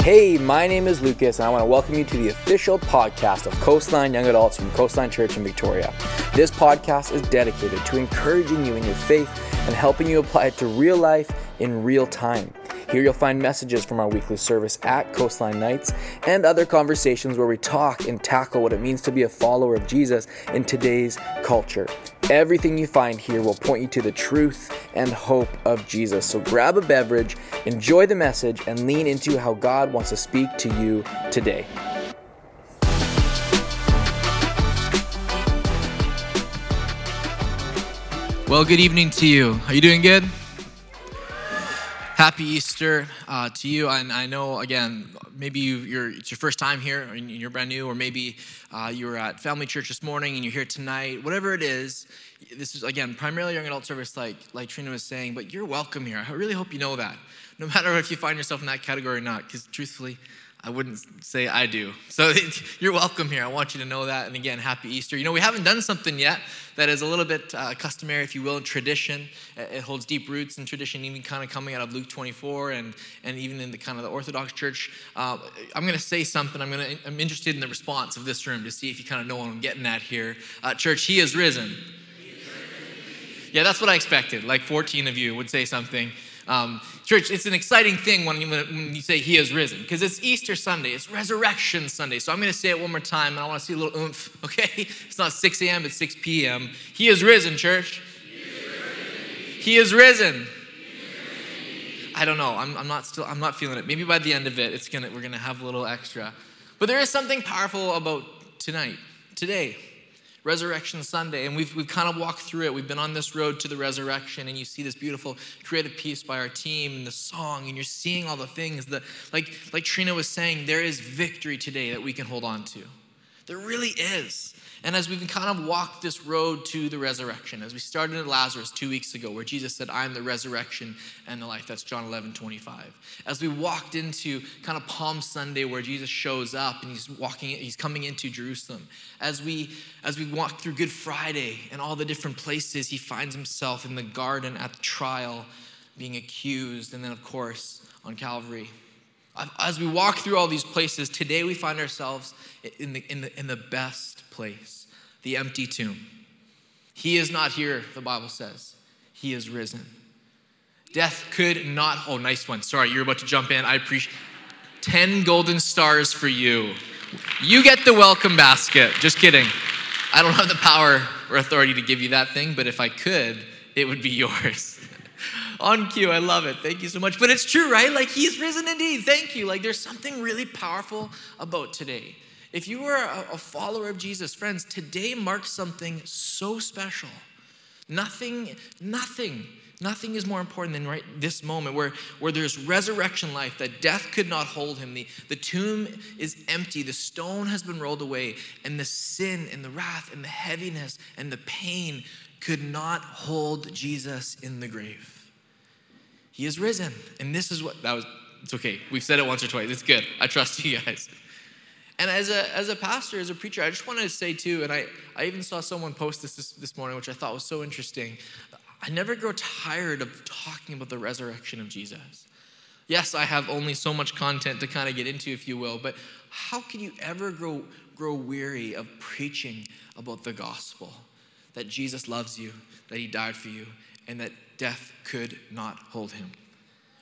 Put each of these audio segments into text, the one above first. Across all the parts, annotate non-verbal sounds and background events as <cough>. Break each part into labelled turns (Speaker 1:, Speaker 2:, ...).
Speaker 1: Hey, my name is Lukas, and I want to welcome you to the official podcast of Coastline Young Adults from Coastline Church in Victoria. This podcast is dedicated to encouraging you in your faith and helping you apply it to real life in real time. Here you'll find messages from our weekly service at Coastline Nights and other conversations where we talk and tackle what it means to be a follower of Jesus in today's culture. Everything you find here will point you to the truth and hope of Jesus. So grab a beverage, enjoy the message, and lean into how God wants to speak to you today.
Speaker 2: Well, good evening to you. Are you doing good? Happy Easter uh, to you. And I know, again, maybe you, are it's your first time here and you're brand new, or maybe uh, you were at Family Church this morning and you're here tonight. Whatever it is, this is, again, primarily young adult service, like, like Trina was saying, but you're welcome here. I really hope you know that. No <laughs> matter if you find yourself in that category or not, because truthfully, I wouldn't say I do. So <laughs> you're welcome here. I want you to know that. And again, happy Easter. You know, we haven't done something yet that is a little bit uh, customary, if you will, in tradition. It holds deep roots in tradition, even kind of coming out of Luke 24 and, and even in the kind of the Orthodox Church. Uh, I'm going to say something. I'm, gonna, I'm interested in the response of this room to see if you kind of know what I'm getting at here. Uh, church, He is risen. Yeah, that's what I expected. Like 14 of you would say something. Um, church, it's an exciting thing when you, when you say He has risen, because it's Easter Sunday, it's Resurrection Sunday. So I'm going to say it one more time, and I want to see a little oomph, <laughs> okay? It's not 6 a.m., it's 6 p.m. He has risen, church. He is risen. I don't know. I'm, I'm, not still. I'm not feeling it. Maybe by the end of it, it's gonna. We're gonna have a little extra. But there is something powerful about tonight, today. Resurrection Sunday, and we've, we've kind of walked through it. We've been on this road to the resurrection, and you see this beautiful creative piece by our team and the song, and you're seeing all the things that, like, like Trina was saying, there is victory today that we can hold on to. There really is. And as we've kind of walked this road to the resurrection, as we started at Lazarus two weeks ago, where Jesus said, I'm the resurrection and the life. That's John 11, 25. As we walked into kind of Palm Sunday, where Jesus shows up and he's walking, he's coming into Jerusalem. As we as we walk through Good Friday and all the different places he finds himself in the garden at the trial, being accused, and then of course on Calvary. Um, as we walk through all these places, today we find ourselves in the, in the, in the best place the empty tomb. He is not here, the Bible says. He is risen. Death could not. Oh, nice one. Sorry, you're about to jump in. I appreciate 10 golden stars for you. You get the welcome basket. Just kidding. I don't have the power or authority to give you that thing, but if I could, it would be <laughs> yours. On cue, I love it. Thank you so much. But it's true, right? Like, he's risen indeed. Thank you. Like, there's something really powerful about today. If you are a, follower of Jesus, friends, today marks something so special. Nothing, nothing, nothing is more important than right this moment where, where there's resurrection life, that death could not hold him. The, the tomb is empty, the stone has been rolled away, and the sin and the wrath and the heaviness and the pain could not hold Jesus in the grave. He is risen. And this is what that was it's okay. We've said it once or twice. It's good. I trust you guys. And as a, as a pastor, as a preacher, I just wanted to say too, and I, I even saw someone post this, this this morning, which I thought was so interesting. I never grow tired of talking about the resurrection of Jesus. Yes, I have only so much content to kind of get into, if you will, but how can you ever grow, grow weary of preaching about the gospel? That Jesus loves you, that he died for you, and that death could not hold him.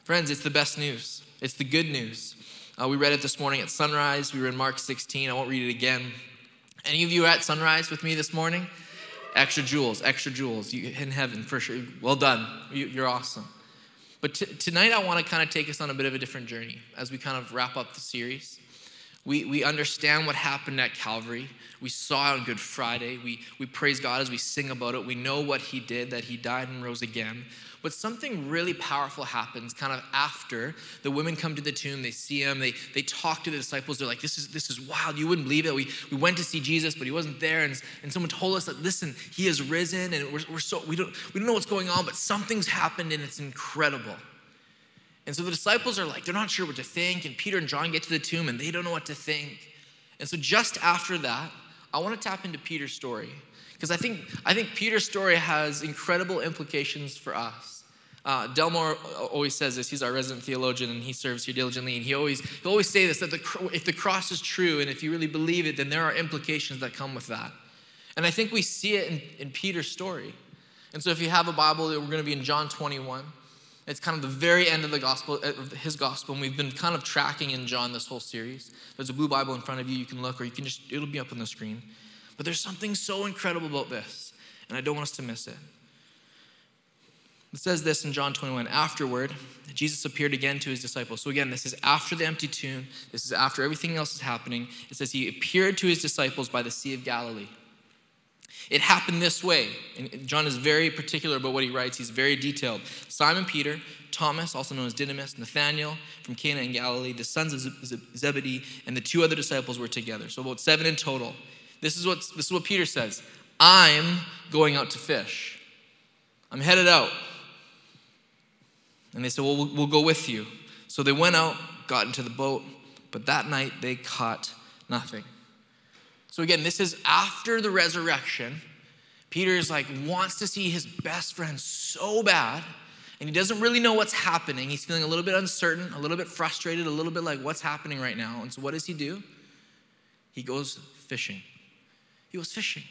Speaker 2: Friends, it's the best news, it's the good news. Uh, we read it this morning at sunrise. We were in Mark 16. I won't read it again. Any of you at sunrise with me this morning? Extra jewels, extra jewels. You in heaven for sure. Well done. You, are awesome. But t- tonight I want to kind of take us on a bit of a different journey as we kind of wrap up the series. We, we understand what happened at Calvary. We saw it on Good Friday. We, we praise God as we sing about it. We know what He did, that He died and rose again. But something really powerful happens kind of after the women come to the tomb, they see him, they, they talk to the disciples, they're like, this is, this is wild, you wouldn't believe it. We, we went to see Jesus, but he wasn't there. And, and someone told us that, listen, he has risen and we're, we're so, we don't, we don't know what's going on, but something's happened and it's incredible. And so the disciples are like, they're not sure what to think. And Peter and John get to the tomb and they don't know what to think. And so just after that, I want to tap into Peter's story because I think, I think Peter's story has incredible implications for us. Uh, Delmore always says this. He's our resident theologian, and he serves here diligently. And he always he always say this: that the, if the cross is true, and if you really believe it, then there are implications that come with that. And I think we see it in, in Peter's story. And so, if you have a Bible, we're going to be in John 21. It's kind of the very end of the gospel, uh, of his gospel, and we've been kind of tracking in John this whole series. There's a blue Bible in front of you. You can look, or you can just it'll be up on the screen. But there's something so incredible about this, and I don't want us to miss it. It says this in John 21 afterward, Jesus appeared again to his disciples. So, again, this is after the empty tomb. This is after everything else is happening. It says he appeared to his disciples by the Sea of Galilee. It happened this way. And John is very particular about what he writes, he's very detailed. Simon Peter, Thomas, also known as Didymus, Nathanael from Cana in Galilee, the sons of Zebedee, and the two other disciples were together. So, about seven in total. This is what, this is what Peter says I'm going out to fish. I'm headed out. And they said, Well, we'll go with you. So they went out, got into the boat, but that night they caught nothing. So again, this is after the resurrection. Peter is like, wants to see his best friend so bad, and he doesn't really know what's happening. He's feeling a little bit uncertain, a little bit frustrated, a little bit like, what's happening right now? And so what does he do? He goes fishing. He was fishing.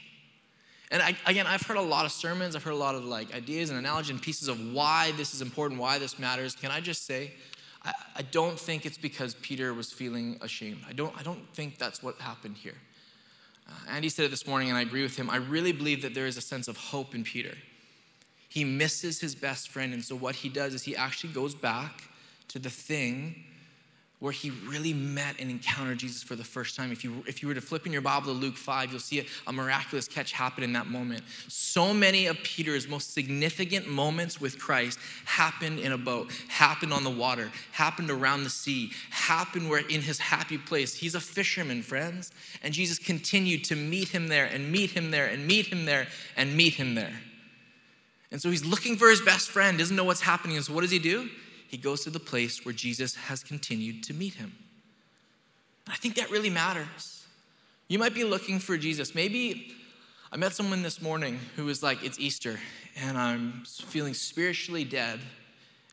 Speaker 2: And I, again, I've heard a lot of sermons, I've heard a lot of like ideas and analogies and pieces of why this is important, why this matters. Can I just say, I, I don't think it's because Peter was feeling ashamed. I don't, I don't think that's what happened here. Uh, Andy said it this morning, and I agree with him. I really believe that there is a sense of hope in Peter. He misses his best friend, and so what he does is he actually goes back to the thing where he really met and encountered Jesus for the first time. If you, if you were to flip in your Bible to Luke 5, you'll see a, a, miraculous catch happen in that moment. So many of Peter's most significant moments with Christ happened in a boat, happened on the water, happened around the sea, happened where in his happy place. He's a fisherman, friends. And Jesus continued to meet him there and meet him there and meet him there and meet him there. And so he's looking for his best friend, doesn't know what's happening. And so what does he do? He goes to the place where Jesus has continued to meet him. I think that really matters. You might be looking for Jesus. Maybe I met someone this morning who was like, It's Easter, and I'm feeling spiritually dead.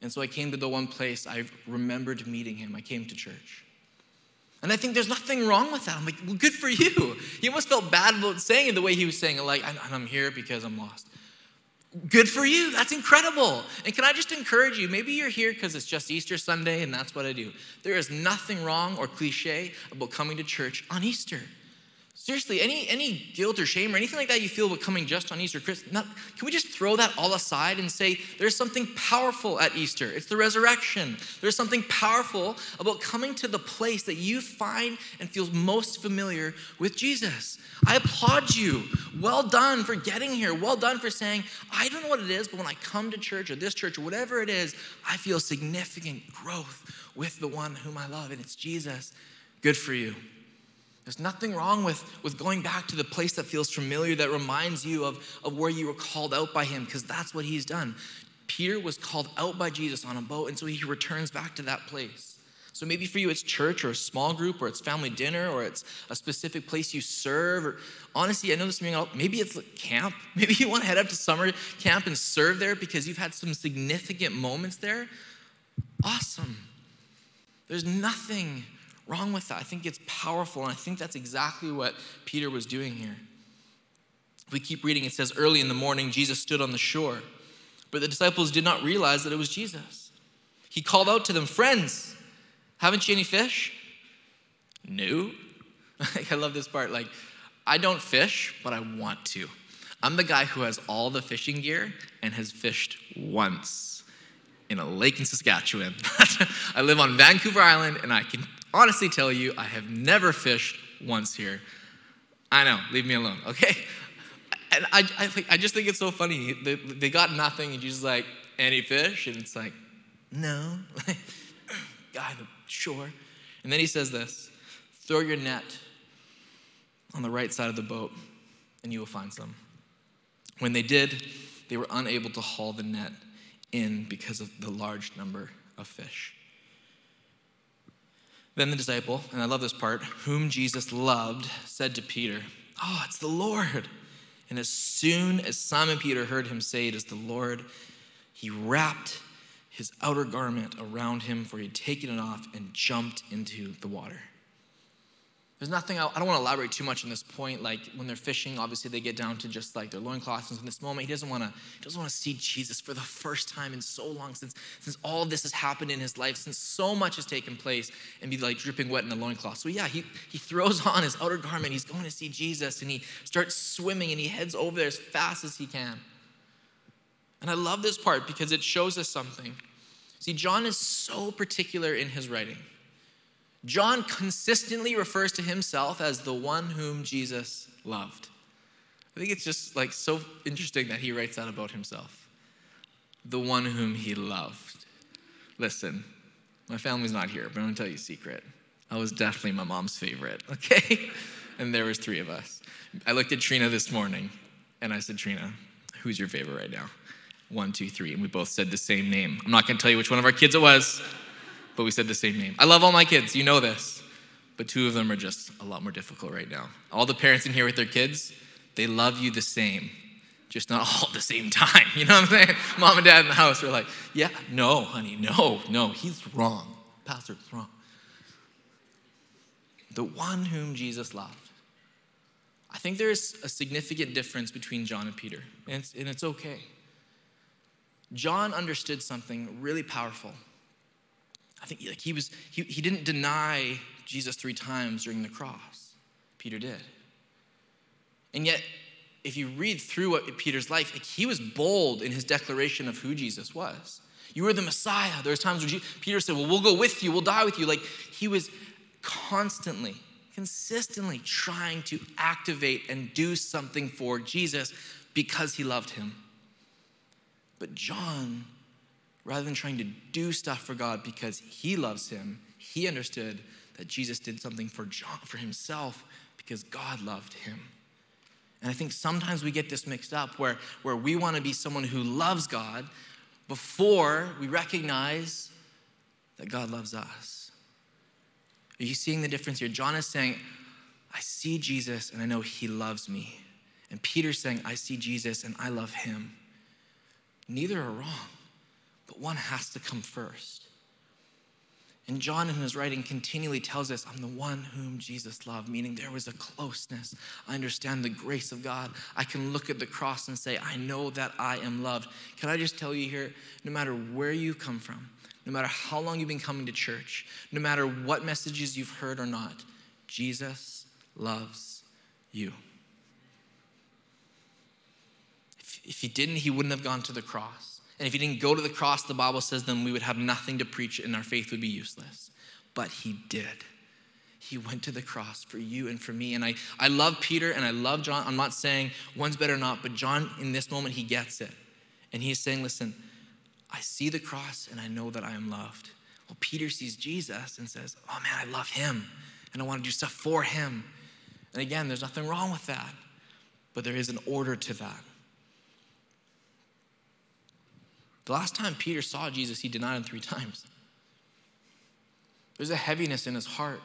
Speaker 2: And so I came to the one place I remembered meeting him. I came to church. And I think there's nothing wrong with that. I'm like, well, good for you. He almost felt bad about saying it the way he was saying it, like, I'm here because I'm lost. Good for you. That's incredible. And can I just encourage you? Maybe you're here because it's just Easter Sunday and that's what I do. There is nothing wrong or cliche about coming to church on Easter. Seriously, any, any guilt or shame or anything like that you feel coming just on Easter, Chris, not, can we just throw that all aside and say there's something powerful at Easter? It's the resurrection. There's something powerful about coming to the place that you find and feel most familiar with Jesus. I applaud you. Well done for getting here. Well done for saying, I don't know what it is, but when I come to church or this church or whatever it is, I feel significant growth with the one whom I love, and it's Jesus. Good for you. There's nothing wrong with, with going back to the place that feels familiar, that reminds you of, of where you were called out by him, because that's what he's done. Peter was called out by Jesus on a boat, and so he returns back to that place. So maybe for you it's church or a small group or it's family dinner or it's a specific place you serve. Or honestly, I know this being maybe it's camp. <laughs> Maybe you want to head up to summer camp and serve there because you've had some significant moments there. Awesome. There's nothing wrong with that. I think it's powerful, and I think that's exactly what Peter was doing here. If we keep reading, it says, Early in the morning, Jesus stood on the shore, but the disciples did not realize that it was Jesus. He called out to them, Friends, haven't you any fish? No. <laughs> I love this part. Like, I don't fish, but I want to. I'm the guy who has all the fishing gear and has fished once in a lake in Saskatchewan. <laughs> I live on Vancouver Island, and I can honestly tell you, I have never fished once here. I know, leave me alone, okay? <laughs> And I, I, I just think it's so funny. They, they got nothing, and Jesus like, any fish? And it's like, no. <laughs> Guy the shore. And then he says this throw your net on the right side of the boat, and you will find some. When they did, they were unable to haul the net in because of the large number of fish. Then the disciple, and I love this part, whom Jesus loved, said to Peter, Oh, it's the Lord. And as soon as Simon Peter heard him say it is the Lord, he wrapped his outer garment around him, for he had taken it off and jumped into the water. There's nothing, I don't want to elaborate too much on this point. Like when they're fishing, obviously they get down to just like their loincloths. And in this moment, he doesn't want to, he doesn't want to see Jesus for the first time in so long since, since all this has happened in his life, since so much has taken place and be like dripping wet in the loincloth. So yeah, he, he throws <laughs> on his outer garment. He's going to see Jesus and he starts swimming and he heads over there as fast as he can. And I love this part because it shows us something. See, John is so particular in his writing. John consistently refers to himself as the one whom Jesus loved. I think it's just like so interesting that he writes that about himself. The one whom he loved. Listen, my family's not here, but I'm gonna tell you a secret. I was definitely my mom's favorite, <laughs> okay? and there was three of us. I looked at Trina this morning and I said, Trina, who's your favorite right now? One, two, three. And we both said the same name. I'm not gonna tell you which one of our kids it was but we said the same name. I love all my kids, you know this, but two of them are just a lot more difficult right now. All the parents in here with their kids, they love you the same, just not all at the same time. <laughs> You know what I'm saying? Mom and dad in the house are like, yeah, no, honey, no, no, he's wrong. Pastor's wrong. The one whom Jesus loved. I think there's a significant difference between John and Peter, and it's, and it's okay. John understood something really powerful I think like he was he, he didn't deny Jesus three times during the cross. Peter did. And yet, if you read through what Peter's life, like he was bold in his declaration of who Jesus was. You were the Messiah. There was times when Peter said, Well, we'll go with you, we'll die with you. Like he was constantly, consistently trying to activate and do something for Jesus because he loved him. But John rather than trying to do stuff for God because he loves him, he understood that Jesus did something for John for himself because God loved him. And I think sometimes we get this mixed up where, where we want to be someone who loves God before we recognize that God loves us. Are you seeing the difference here? John is saying, I see Jesus and I know he loves me. And Peter's saying, I see Jesus and I love him. Neither are wrong but one has to come first. And John, in his writing, continually tells us, I'm the one whom Jesus loved, meaning there was a closeness. I understand the grace of God. I can look at the cross and say, I know that I am loved. Can I just tell you here, no matter where you come from, no matter how long you've been coming to church, no matter what messages you've heard or not, Jesus loves you. If, if he didn't, he wouldn't have gone to the cross. And if he didn't go to the cross, the Bible says then we would have nothing to preach and our faith would be useless. But he did. He went to the cross for you and for me. And I, I love Peter and I love John. I'm not saying one's better or not, but John, in this moment, he gets it. And he's saying, listen, I see the cross and I know that I am loved. Well, Peter sees Jesus and says, oh man, I love him and I want to do stuff for him. And again, there's nothing wrong with that, but there is an order to that. The last time Peter saw Jesus, he denied him three times. There's a heaviness in his heart.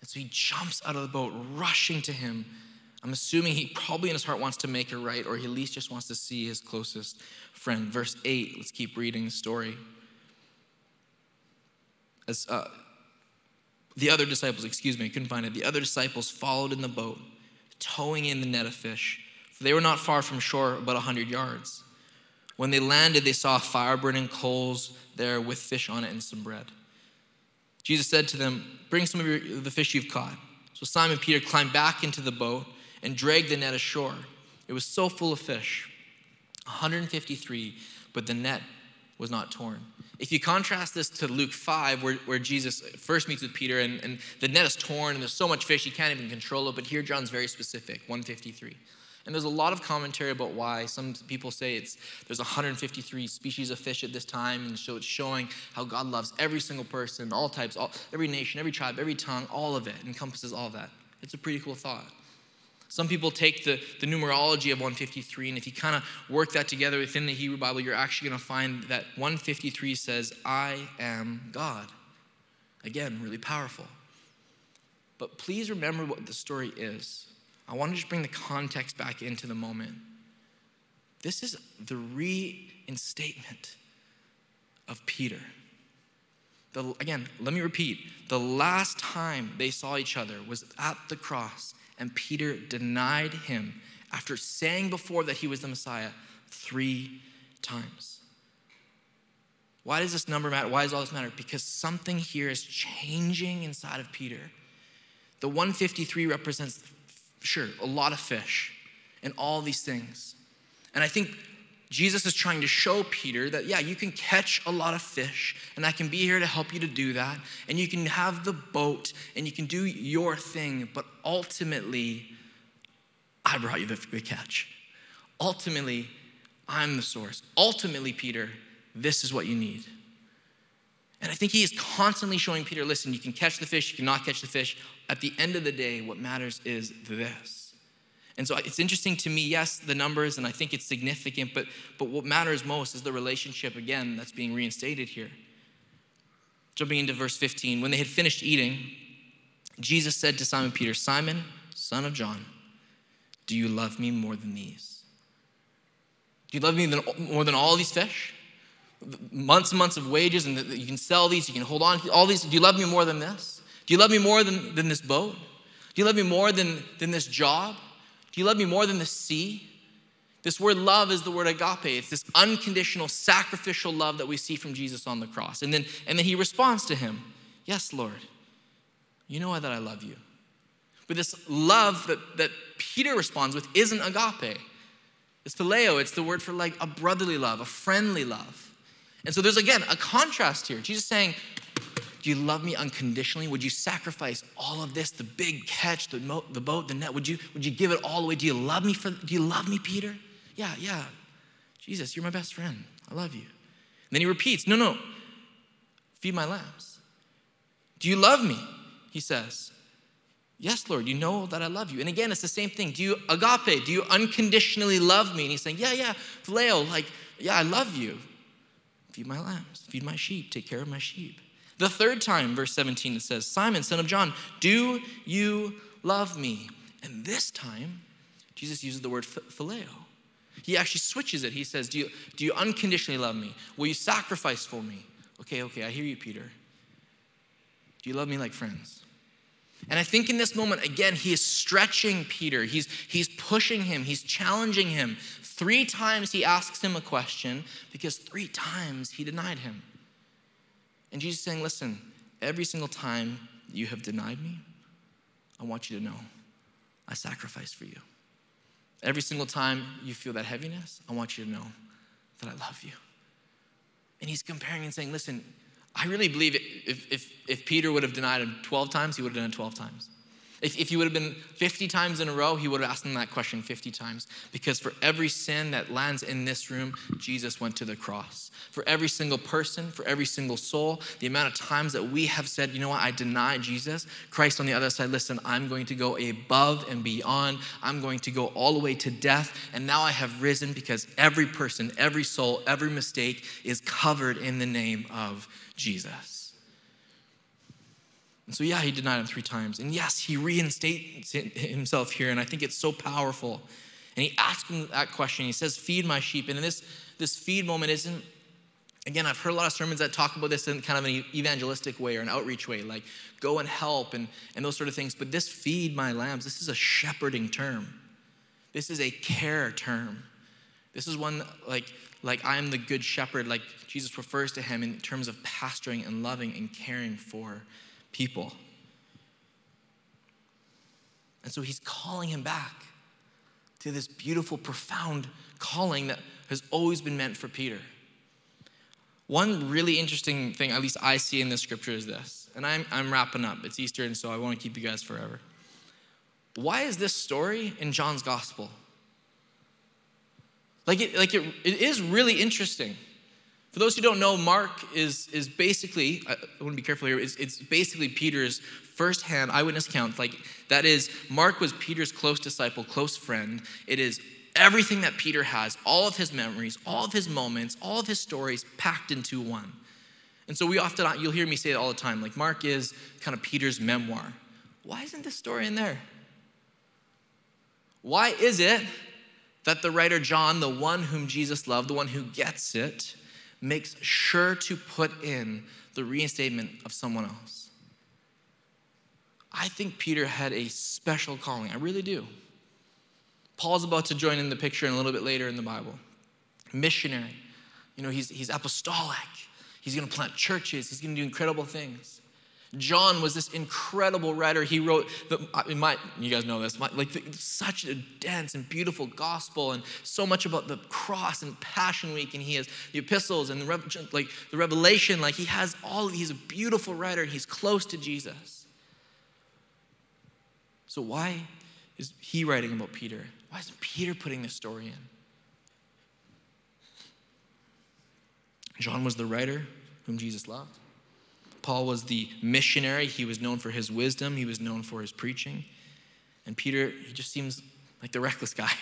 Speaker 2: And so he jumps out of the boat, rushing to him. I'm assuming he probably in his heart wants to make it right, or he at least just wants to see his closest friend. Verse 8, let's keep reading the story. As uh, the other disciples, excuse me, I couldn't find it. The other disciples followed in the boat, towing in the net of fish. For they were not far from shore, about a hundred yards. When they landed, they saw fire burning coals there with fish on it and some bread. Jesus said to them, Bring some of your, the fish you've caught. So Simon Peter climbed back into the boat and dragged the net ashore. It was so full of fish 153, but the net was not torn. If you contrast this to Luke 5, where, where Jesus first meets with Peter and, and the net is torn and there's so much fish, he can't even control it, but here John's very specific 153. And there's a lot of commentary about why. Some people say it's there's 153 species of fish at this time, and so it's showing how God loves every single person, all types, all, every nation, every tribe, every tongue, all of it encompasses all of that. It's a pretty cool thought. Some people take the, the numerology of 153, and if you kind of work that together within the Hebrew Bible, you're actually going to find that 153 says, I am God. Again, really powerful. But please remember what the story is. I want to just bring the context back into the moment. This is the reinstatement of Peter. The, again, let me repeat. The last time they saw each other was at the cross, and Peter denied him after saying before that he was the Messiah three times. Why does this number matter? Why does all this matter? Because something here is changing inside of Peter. The 153 represents, sure, a lot of fish and all these things. And I think Jesus is trying to show Peter that, yeah, you can catch a lot of fish, and I can be here to help you to do that. And you can have the boat, and you can do your thing, but ultimately, I brought you the, the catch. Ultimately, I'm the source. Ultimately, Peter, this is what you need. And I think he is constantly showing Peter listen, you can catch the fish, you cannot catch the fish. At the end of the day, what matters is this. And so it's interesting to me, yes, the numbers, and I think it's significant, but, but what matters most is the relationship, again, that's being reinstated here. Jumping into verse 15, when they had finished eating, Jesus said to Simon Peter, Simon, son of John, do you love me more than these? Do you love me more than all these fish? Months and months of wages, and you can sell these, you can hold on to all these. Do you love me more than this? Do you love me more than, than this boat? Do you love me more than, than this job? Do you love me more than the sea? This word love is the word agape. It's this unconditional, sacrificial love that we see from Jesus on the cross. And then, and then he responds to him Yes, Lord, you know that I love you. But this love that, that Peter responds with isn't agape. It's phileo, it's the word for like a brotherly love, a friendly love. And so there's again a contrast here. Jesus saying, Do you love me unconditionally? Would you sacrifice all of this, the big catch, the, mo- the boat, the net? Would you, would you give it all away? Do you love me for do you love me, Peter? Yeah, yeah. Jesus, you're my best friend. I love you. And then he repeats, No, no, feed my lambs. Do you love me? He says. Yes, Lord, you know that I love you. And again, it's the same thing. Do you agape? Do you unconditionally love me? And he's saying, Yeah, yeah, phileo, like, yeah, I love you. Feed my lambs, feed my sheep, take care of my sheep. The third time, verse 17, it says, Simon, son of John, do you love me? And this time, Jesus uses the word phileo. He actually switches it. He says, do you, do you unconditionally love me? Will you sacrifice for me? Okay, okay, I hear you, Peter. Do you love me like friends? And I think in this moment, again, he is stretching Peter. He's, he's pushing him. He's challenging him. Three times he asks him a question because three times he denied him. And Jesus is saying, Listen, every single time you have denied me, I want you to know I sacrificed for you. Every single time you feel that heaviness, I want you to know that I love you. And he's comparing and saying, Listen, I really believe if, if, if Peter would have denied him 12 times, he would have done it 12 times. If, if he would have been 50 times in a row, he would have asked them that question 50 times. Because for every sin that lands in this room, Jesus went to the cross. For every single person, for every single soul, the amount of times that we have said, you know what, I deny Jesus, Christ on the other side, listen, I'm going to go above and beyond. I'm going to go all the way to death. And now I have risen because every person, every soul, every mistake is covered in the name of Jesus. And so, yeah, he denied him three times. And yes, he reinstates himself here. And I think it's so powerful. And he asks him that question. He says, Feed my sheep. And this, this feed moment isn't, again, I've heard a lot of sermons that talk about this in kind of an evangelistic way or an outreach way, like go and help and, and those sort of things. But this feed my lambs, this is a shepherding term. This is a care term. This is one like, like I am the good shepherd, like Jesus refers to him in terms of pastoring and loving and caring for people. And so he's calling him back to this beautiful, profound calling that has always been meant for Peter. One really interesting thing, at least I see in this scripture, is this. And I'm, I'm wrapping up. It's Easter, and so I want to keep you guys forever. Why is this story in John's gospel? Like, it, like it, it is really interesting. For those who don't know, Mark is, is basically, I want to be careful here, it's, it's basically Peter's firsthand eyewitness account. Like, that is, Mark was Peter's close disciple, close friend. It is everything that Peter has, all of his memories, all of his moments, all of his stories packed into one. And so we often, uh, you'll hear me say it all the time, like Mark is kind of Peter's memoir. Why isn't this story in there? Why is it that the writer John, the one whom Jesus loved, the one who gets it, makes sure to put in the reinstatement of someone else. I think Peter had a special calling. I really do. Paul's about to join in the picture and a little bit later in the Bible. Missionary. You know, he's, he's apostolic. He's going to plant churches. He's going to do incredible things. John was this incredible writer. He wrote, the, my, you guys know this, my, like the, such a dense and beautiful gospel, and so much about the cross and Passion Week, and he has the epistles and the like the Revelation. Like he has all. He's a beautiful writer. He's close to Jesus. So why is he writing about Peter? Why is Peter putting this story in? John was the writer whom Jesus loved. Paul was the missionary. He was known for his wisdom, he was known for his preaching. And Peter, he just seems like the reckless guy. <laughs>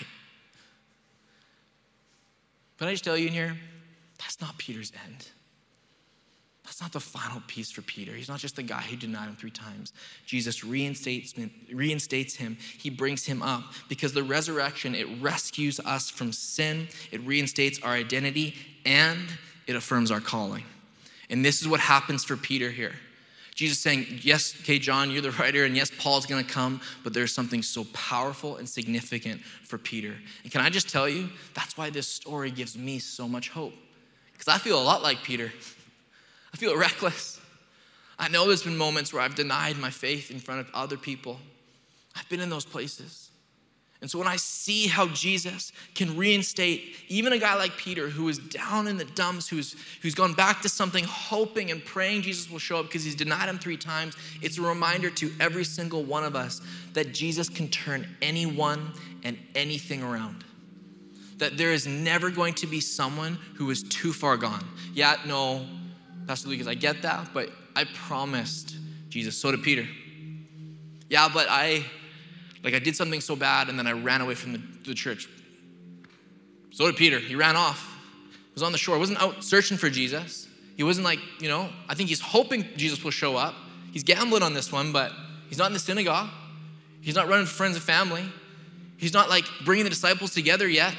Speaker 2: But I just tell you in here, that's not Peter's end. That's not the final piece for Peter. He's not just the guy who denied him three times. Jesus reinstates, reinstates him. He brings him up because the resurrection, it rescues us from sin, it reinstates our identity, and it affirms our calling. And this is what happens for Peter here. Jesus saying, Yes, okay, John, you're the writer, and yes, Paul's gonna come, but there's something so powerful and significant for Peter. And can I just tell you, that's why this story gives me so much hope. Because I feel a lot like Peter. <laughs> I feel reckless. I know there's been moments where I've denied my faith in front of other people. I've been in those places. And so when I see how Jesus can reinstate even a guy like Peter who is down in the dumps, who's, who's gone back to something, hoping and praying Jesus will show up because he's denied him three times, it's a reminder to every single one of us that Jesus can turn anyone and anything around. That there is never going to be someone who is too far gone. Yeah, no, Pastor Lukas, I get that, but I promised Jesus, so did Peter. Yeah, but I like I did something so bad and then I ran away from the, the church. So did Peter. He ran off. He was on the shore. He wasn't out searching for Jesus. He wasn't like, you know, I think he's hoping Jesus will show up. He's gambling on this one, but he's not in the synagogue. He's not running for friends and family. He's not like bringing the disciples together yet.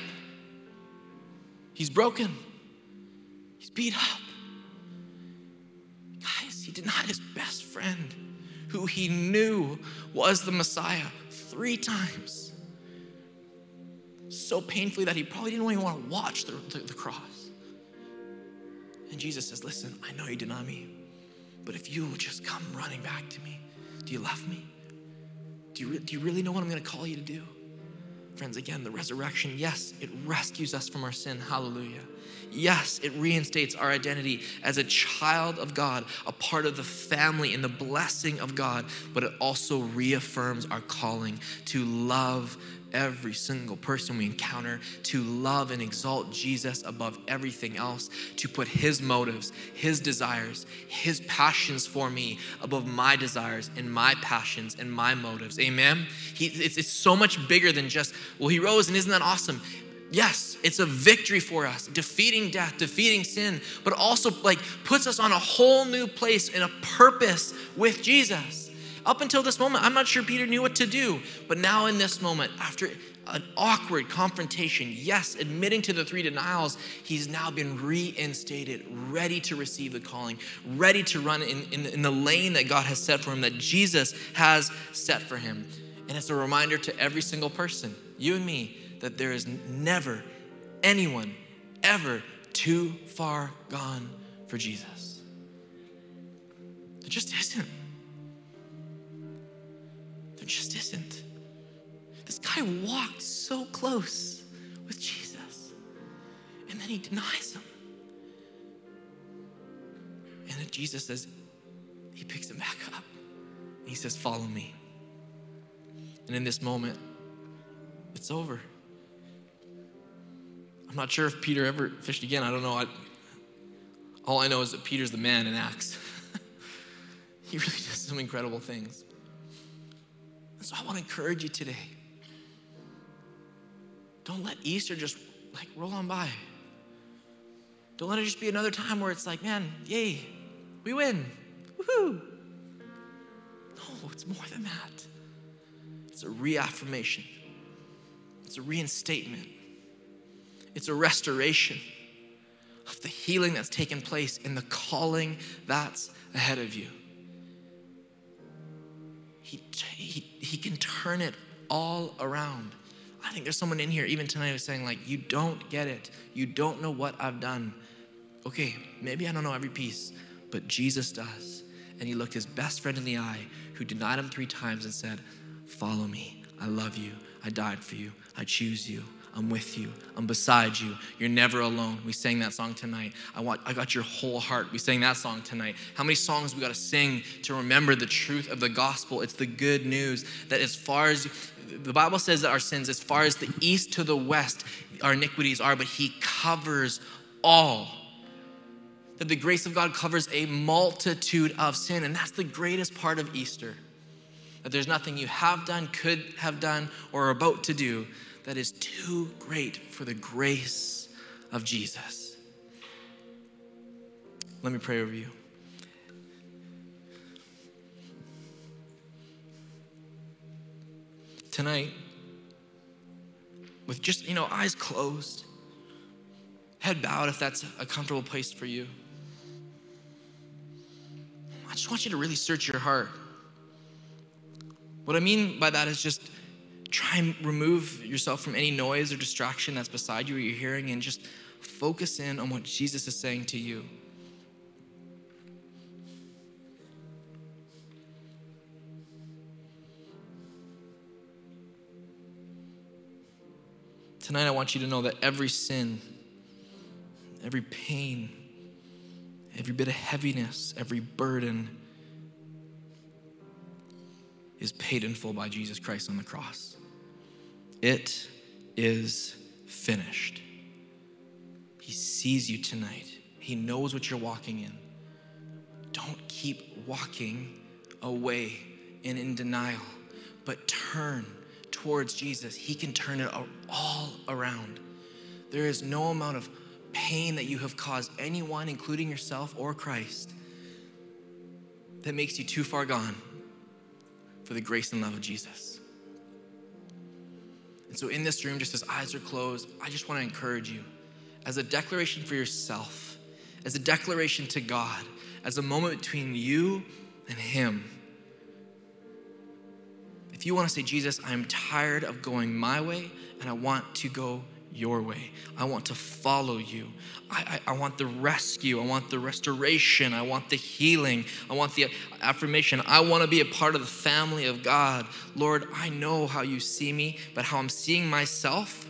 Speaker 2: He's broken. He's beat up. Guys, he denied his best friend who he knew was the Messiah three times. So painfully that he probably didn't even want to watch the, the, the cross. And Jesus says, Listen, I know you deny me, but if you will just come running back to me, do you love me? Do you, do you really know what I'm going to call you to do? Friends, again, the resurrection, yes, it rescues us from our sin. Hallelujah. Yes, it reinstates our identity as a child of God, a part of the family and the blessing of God, but it also reaffirms our calling to love every single person we encounter, to love and exalt Jesus above everything else, to put His motives, His desires, His passions for me above my desires and my passions and my motives. Amen? He, it's, it's so much bigger than just, well, He rose and isn't that awesome? Yes, it's a victory for us, defeating death, defeating sin, but also like puts us on a whole new place and a purpose with Jesus. Up until this moment, I'm not sure Peter knew what to do, but now in this moment, after an awkward confrontation, yes, admitting to the three denials, he's now been reinstated, ready to receive the calling, ready to run in, in, in the lane that God has set for him, that Jesus has set for him. And it's a reminder to every single person, you and me, that there is never anyone ever too far gone for Jesus. It just isn't. Just isn't. This guy walked so close with Jesus, and then he denies him. And then Jesus says, he picks him back up. And he says, Follow me. And in this moment, it's over. I'm not sure if Peter ever fished again. I don't know. I, all I know is that Peter's the man in Acts. <laughs> he really does some incredible things. So I want to encourage you today. Don't let Easter just like roll on by. Don't let it just be another time where it's like, man, yay, we win. Woohoo. No, it's more than that. It's a reaffirmation. It's a reinstatement it's a restoration of the healing that's taken place in the calling that's ahead of you. He, he, can turn it all around. I think there's someone in here, even tonight, who's saying, like, you don't get it. You don't know what I've done. Okay, maybe I don't know every piece, but Jesus does. And he looked his best friend in the eye who denied him three times and said, Follow me. I love you. I died for you. I choose you. I'm with you. I'm beside you. You're never alone. We sang that song tonight. I want I got your whole heart. We sang that song tonight. How many songs we got to sing to remember the truth of the gospel? It's the good news that as far as the Bible says that our sins, as far as the east to the west, our iniquities are, but He covers all. That the grace of God covers a multitude of sin, and that's the greatest part of Easter. That there's nothing you have done, could have done, or are about to do that is too great for the grace of Jesus. Let me pray over you. tonight with just, you know, eyes closed, head bowed if that's a comfortable place for you. I just want you to really search your heart. What I mean by that is just try and remove yourself from any noise or distraction that's beside you or you're hearing and just focus in on what Jesus is saying to you. Tonight, I want you to know that every sin, every pain, every bit of heaviness, every burden is paid in full by Jesus Christ on the cross. It is finished. He sees you tonight, He knows what you're walking in. Don't keep walking away and in denial, but turn towards Jesus, He can turn it all around. There is no amount of pain that you have caused anyone, including yourself or Christ, that makes you too far gone for the grace and love of Jesus. And so, in this room, just as eyes are closed, I just want to encourage you as a declaration for yourself, as a declaration to God, as a moment between you and Him if you want to say, Jesus, I'm tired of going my way and I want to go your way. I want to follow you. I, I, I, want the rescue. I want the restoration. I want the healing. I want the affirmation. I want to be a part of the family of God. Lord, I know how you see me, but how I'm seeing myself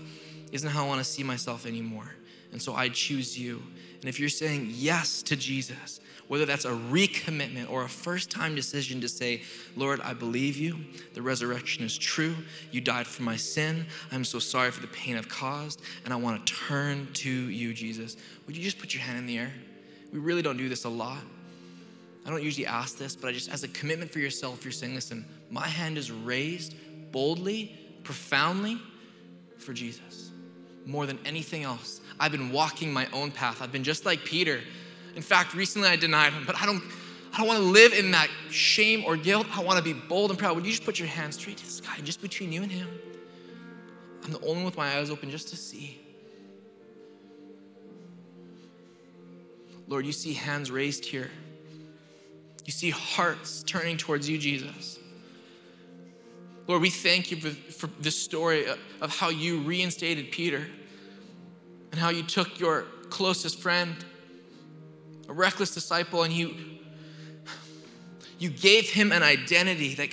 Speaker 2: isn't how I want to see myself anymore. And so I choose you. And if you're saying yes to Jesus, whether that's a recommitment or a first time decision to say, Lord, I believe you. The resurrection is true. You died for my sin. I'm so sorry for the pain I've caused, and I want to turn to you, Jesus. Would you just put your hand in the air? We really don't do this a lot. I don't usually ask this, but I just, as a commitment for yourself, you're saying, listen, my hand is raised boldly, profoundly for Jesus more than anything else. I've been walking my own path. I've been just like Peter in fact, recently I denied him, but I don't, I don't want to live in that shame or guilt. I want to be bold and proud. Would you just put your hand straight to the sky, just between you and him? I'm the only one with my eyes open just to see. Lord, you see hands raised here. You see hearts turning towards you, Jesus. Lord, we thank you for, for this story of how you reinstated Peter and how you took your closest friend a reckless disciple, and you you gave him an identity that,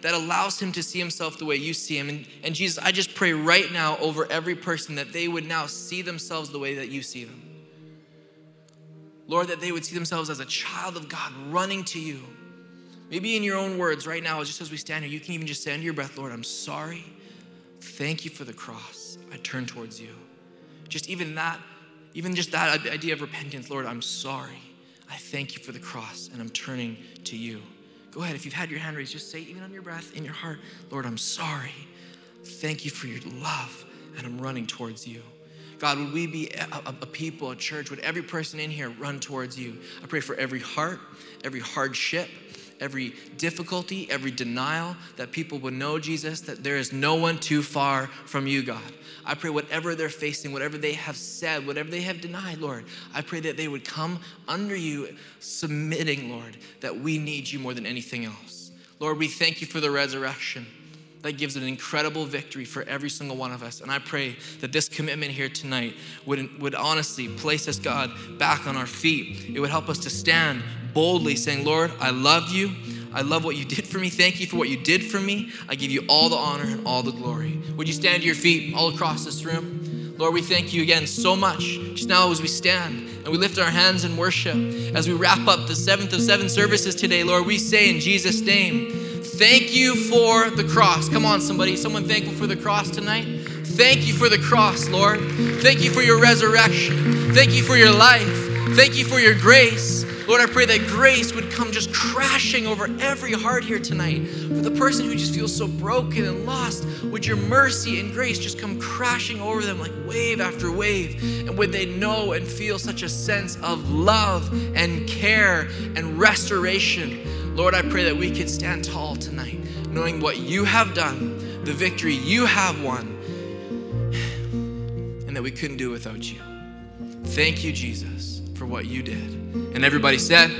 Speaker 2: that allows him to see himself the way you see him. And, and Jesus, I just pray right now over every person that they would now see themselves the way that you see them. Lord, that they would see themselves as a child of God running to you. Maybe in your own words right now, just as we stand here, you can even just say under your breath, Lord, I'm sorry. Thank you for the cross. I turn towards you. Just even that even just that idea of repentance, Lord, I'm sorry. I thank you for the cross and I'm turning to you. Go ahead, if you've had your hand raised, just say, even on your breath, in your heart, Lord, I'm sorry. Thank you for your love and I'm running towards you. God, would we be a, a, a, people, a church, would every person in here run towards you? I pray for every heart, every hardship, every difficulty, every denial, that people would know, Jesus, that there is no one too far from you, God. I pray whatever they're facing, whatever they have said, whatever they have denied, Lord, I pray that they would come under you, submitting, Lord, that we need you more than anything else. Lord, we thank you for the resurrection that gives an incredible victory for every single one of us. And I pray that this commitment here tonight would, would honestly place us, God, back on our feet. It would help us to stand boldly, saying, Lord, I love you. I love what you did for me. Thank you for what you did for me. I give you all the honor and all the glory. Would you stand to your feet all across this room? Lord, we thank you again so much just now as we stand and we lift our hands in worship. As we wrap up the seventh of seven services today, Lord, we say in Jesus' name, thank you for the cross. Come on, somebody. Someone thankful for the cross tonight? Thank you for the cross, Lord. Thank you for your resurrection. Thank you for your life. Thank you for your grace. Lord, I pray that grace would come just crashing over every heart here tonight. For the person who just feels so broken and lost, would your mercy and grace just come crashing over them like wave after wave? And would they know and feel such a sense of love and care and restoration? Lord, I pray that we could stand tall tonight, knowing what you have done, the victory you have won, and that we couldn't do without you. Thank you, Jesus, for what you did. And everybody said,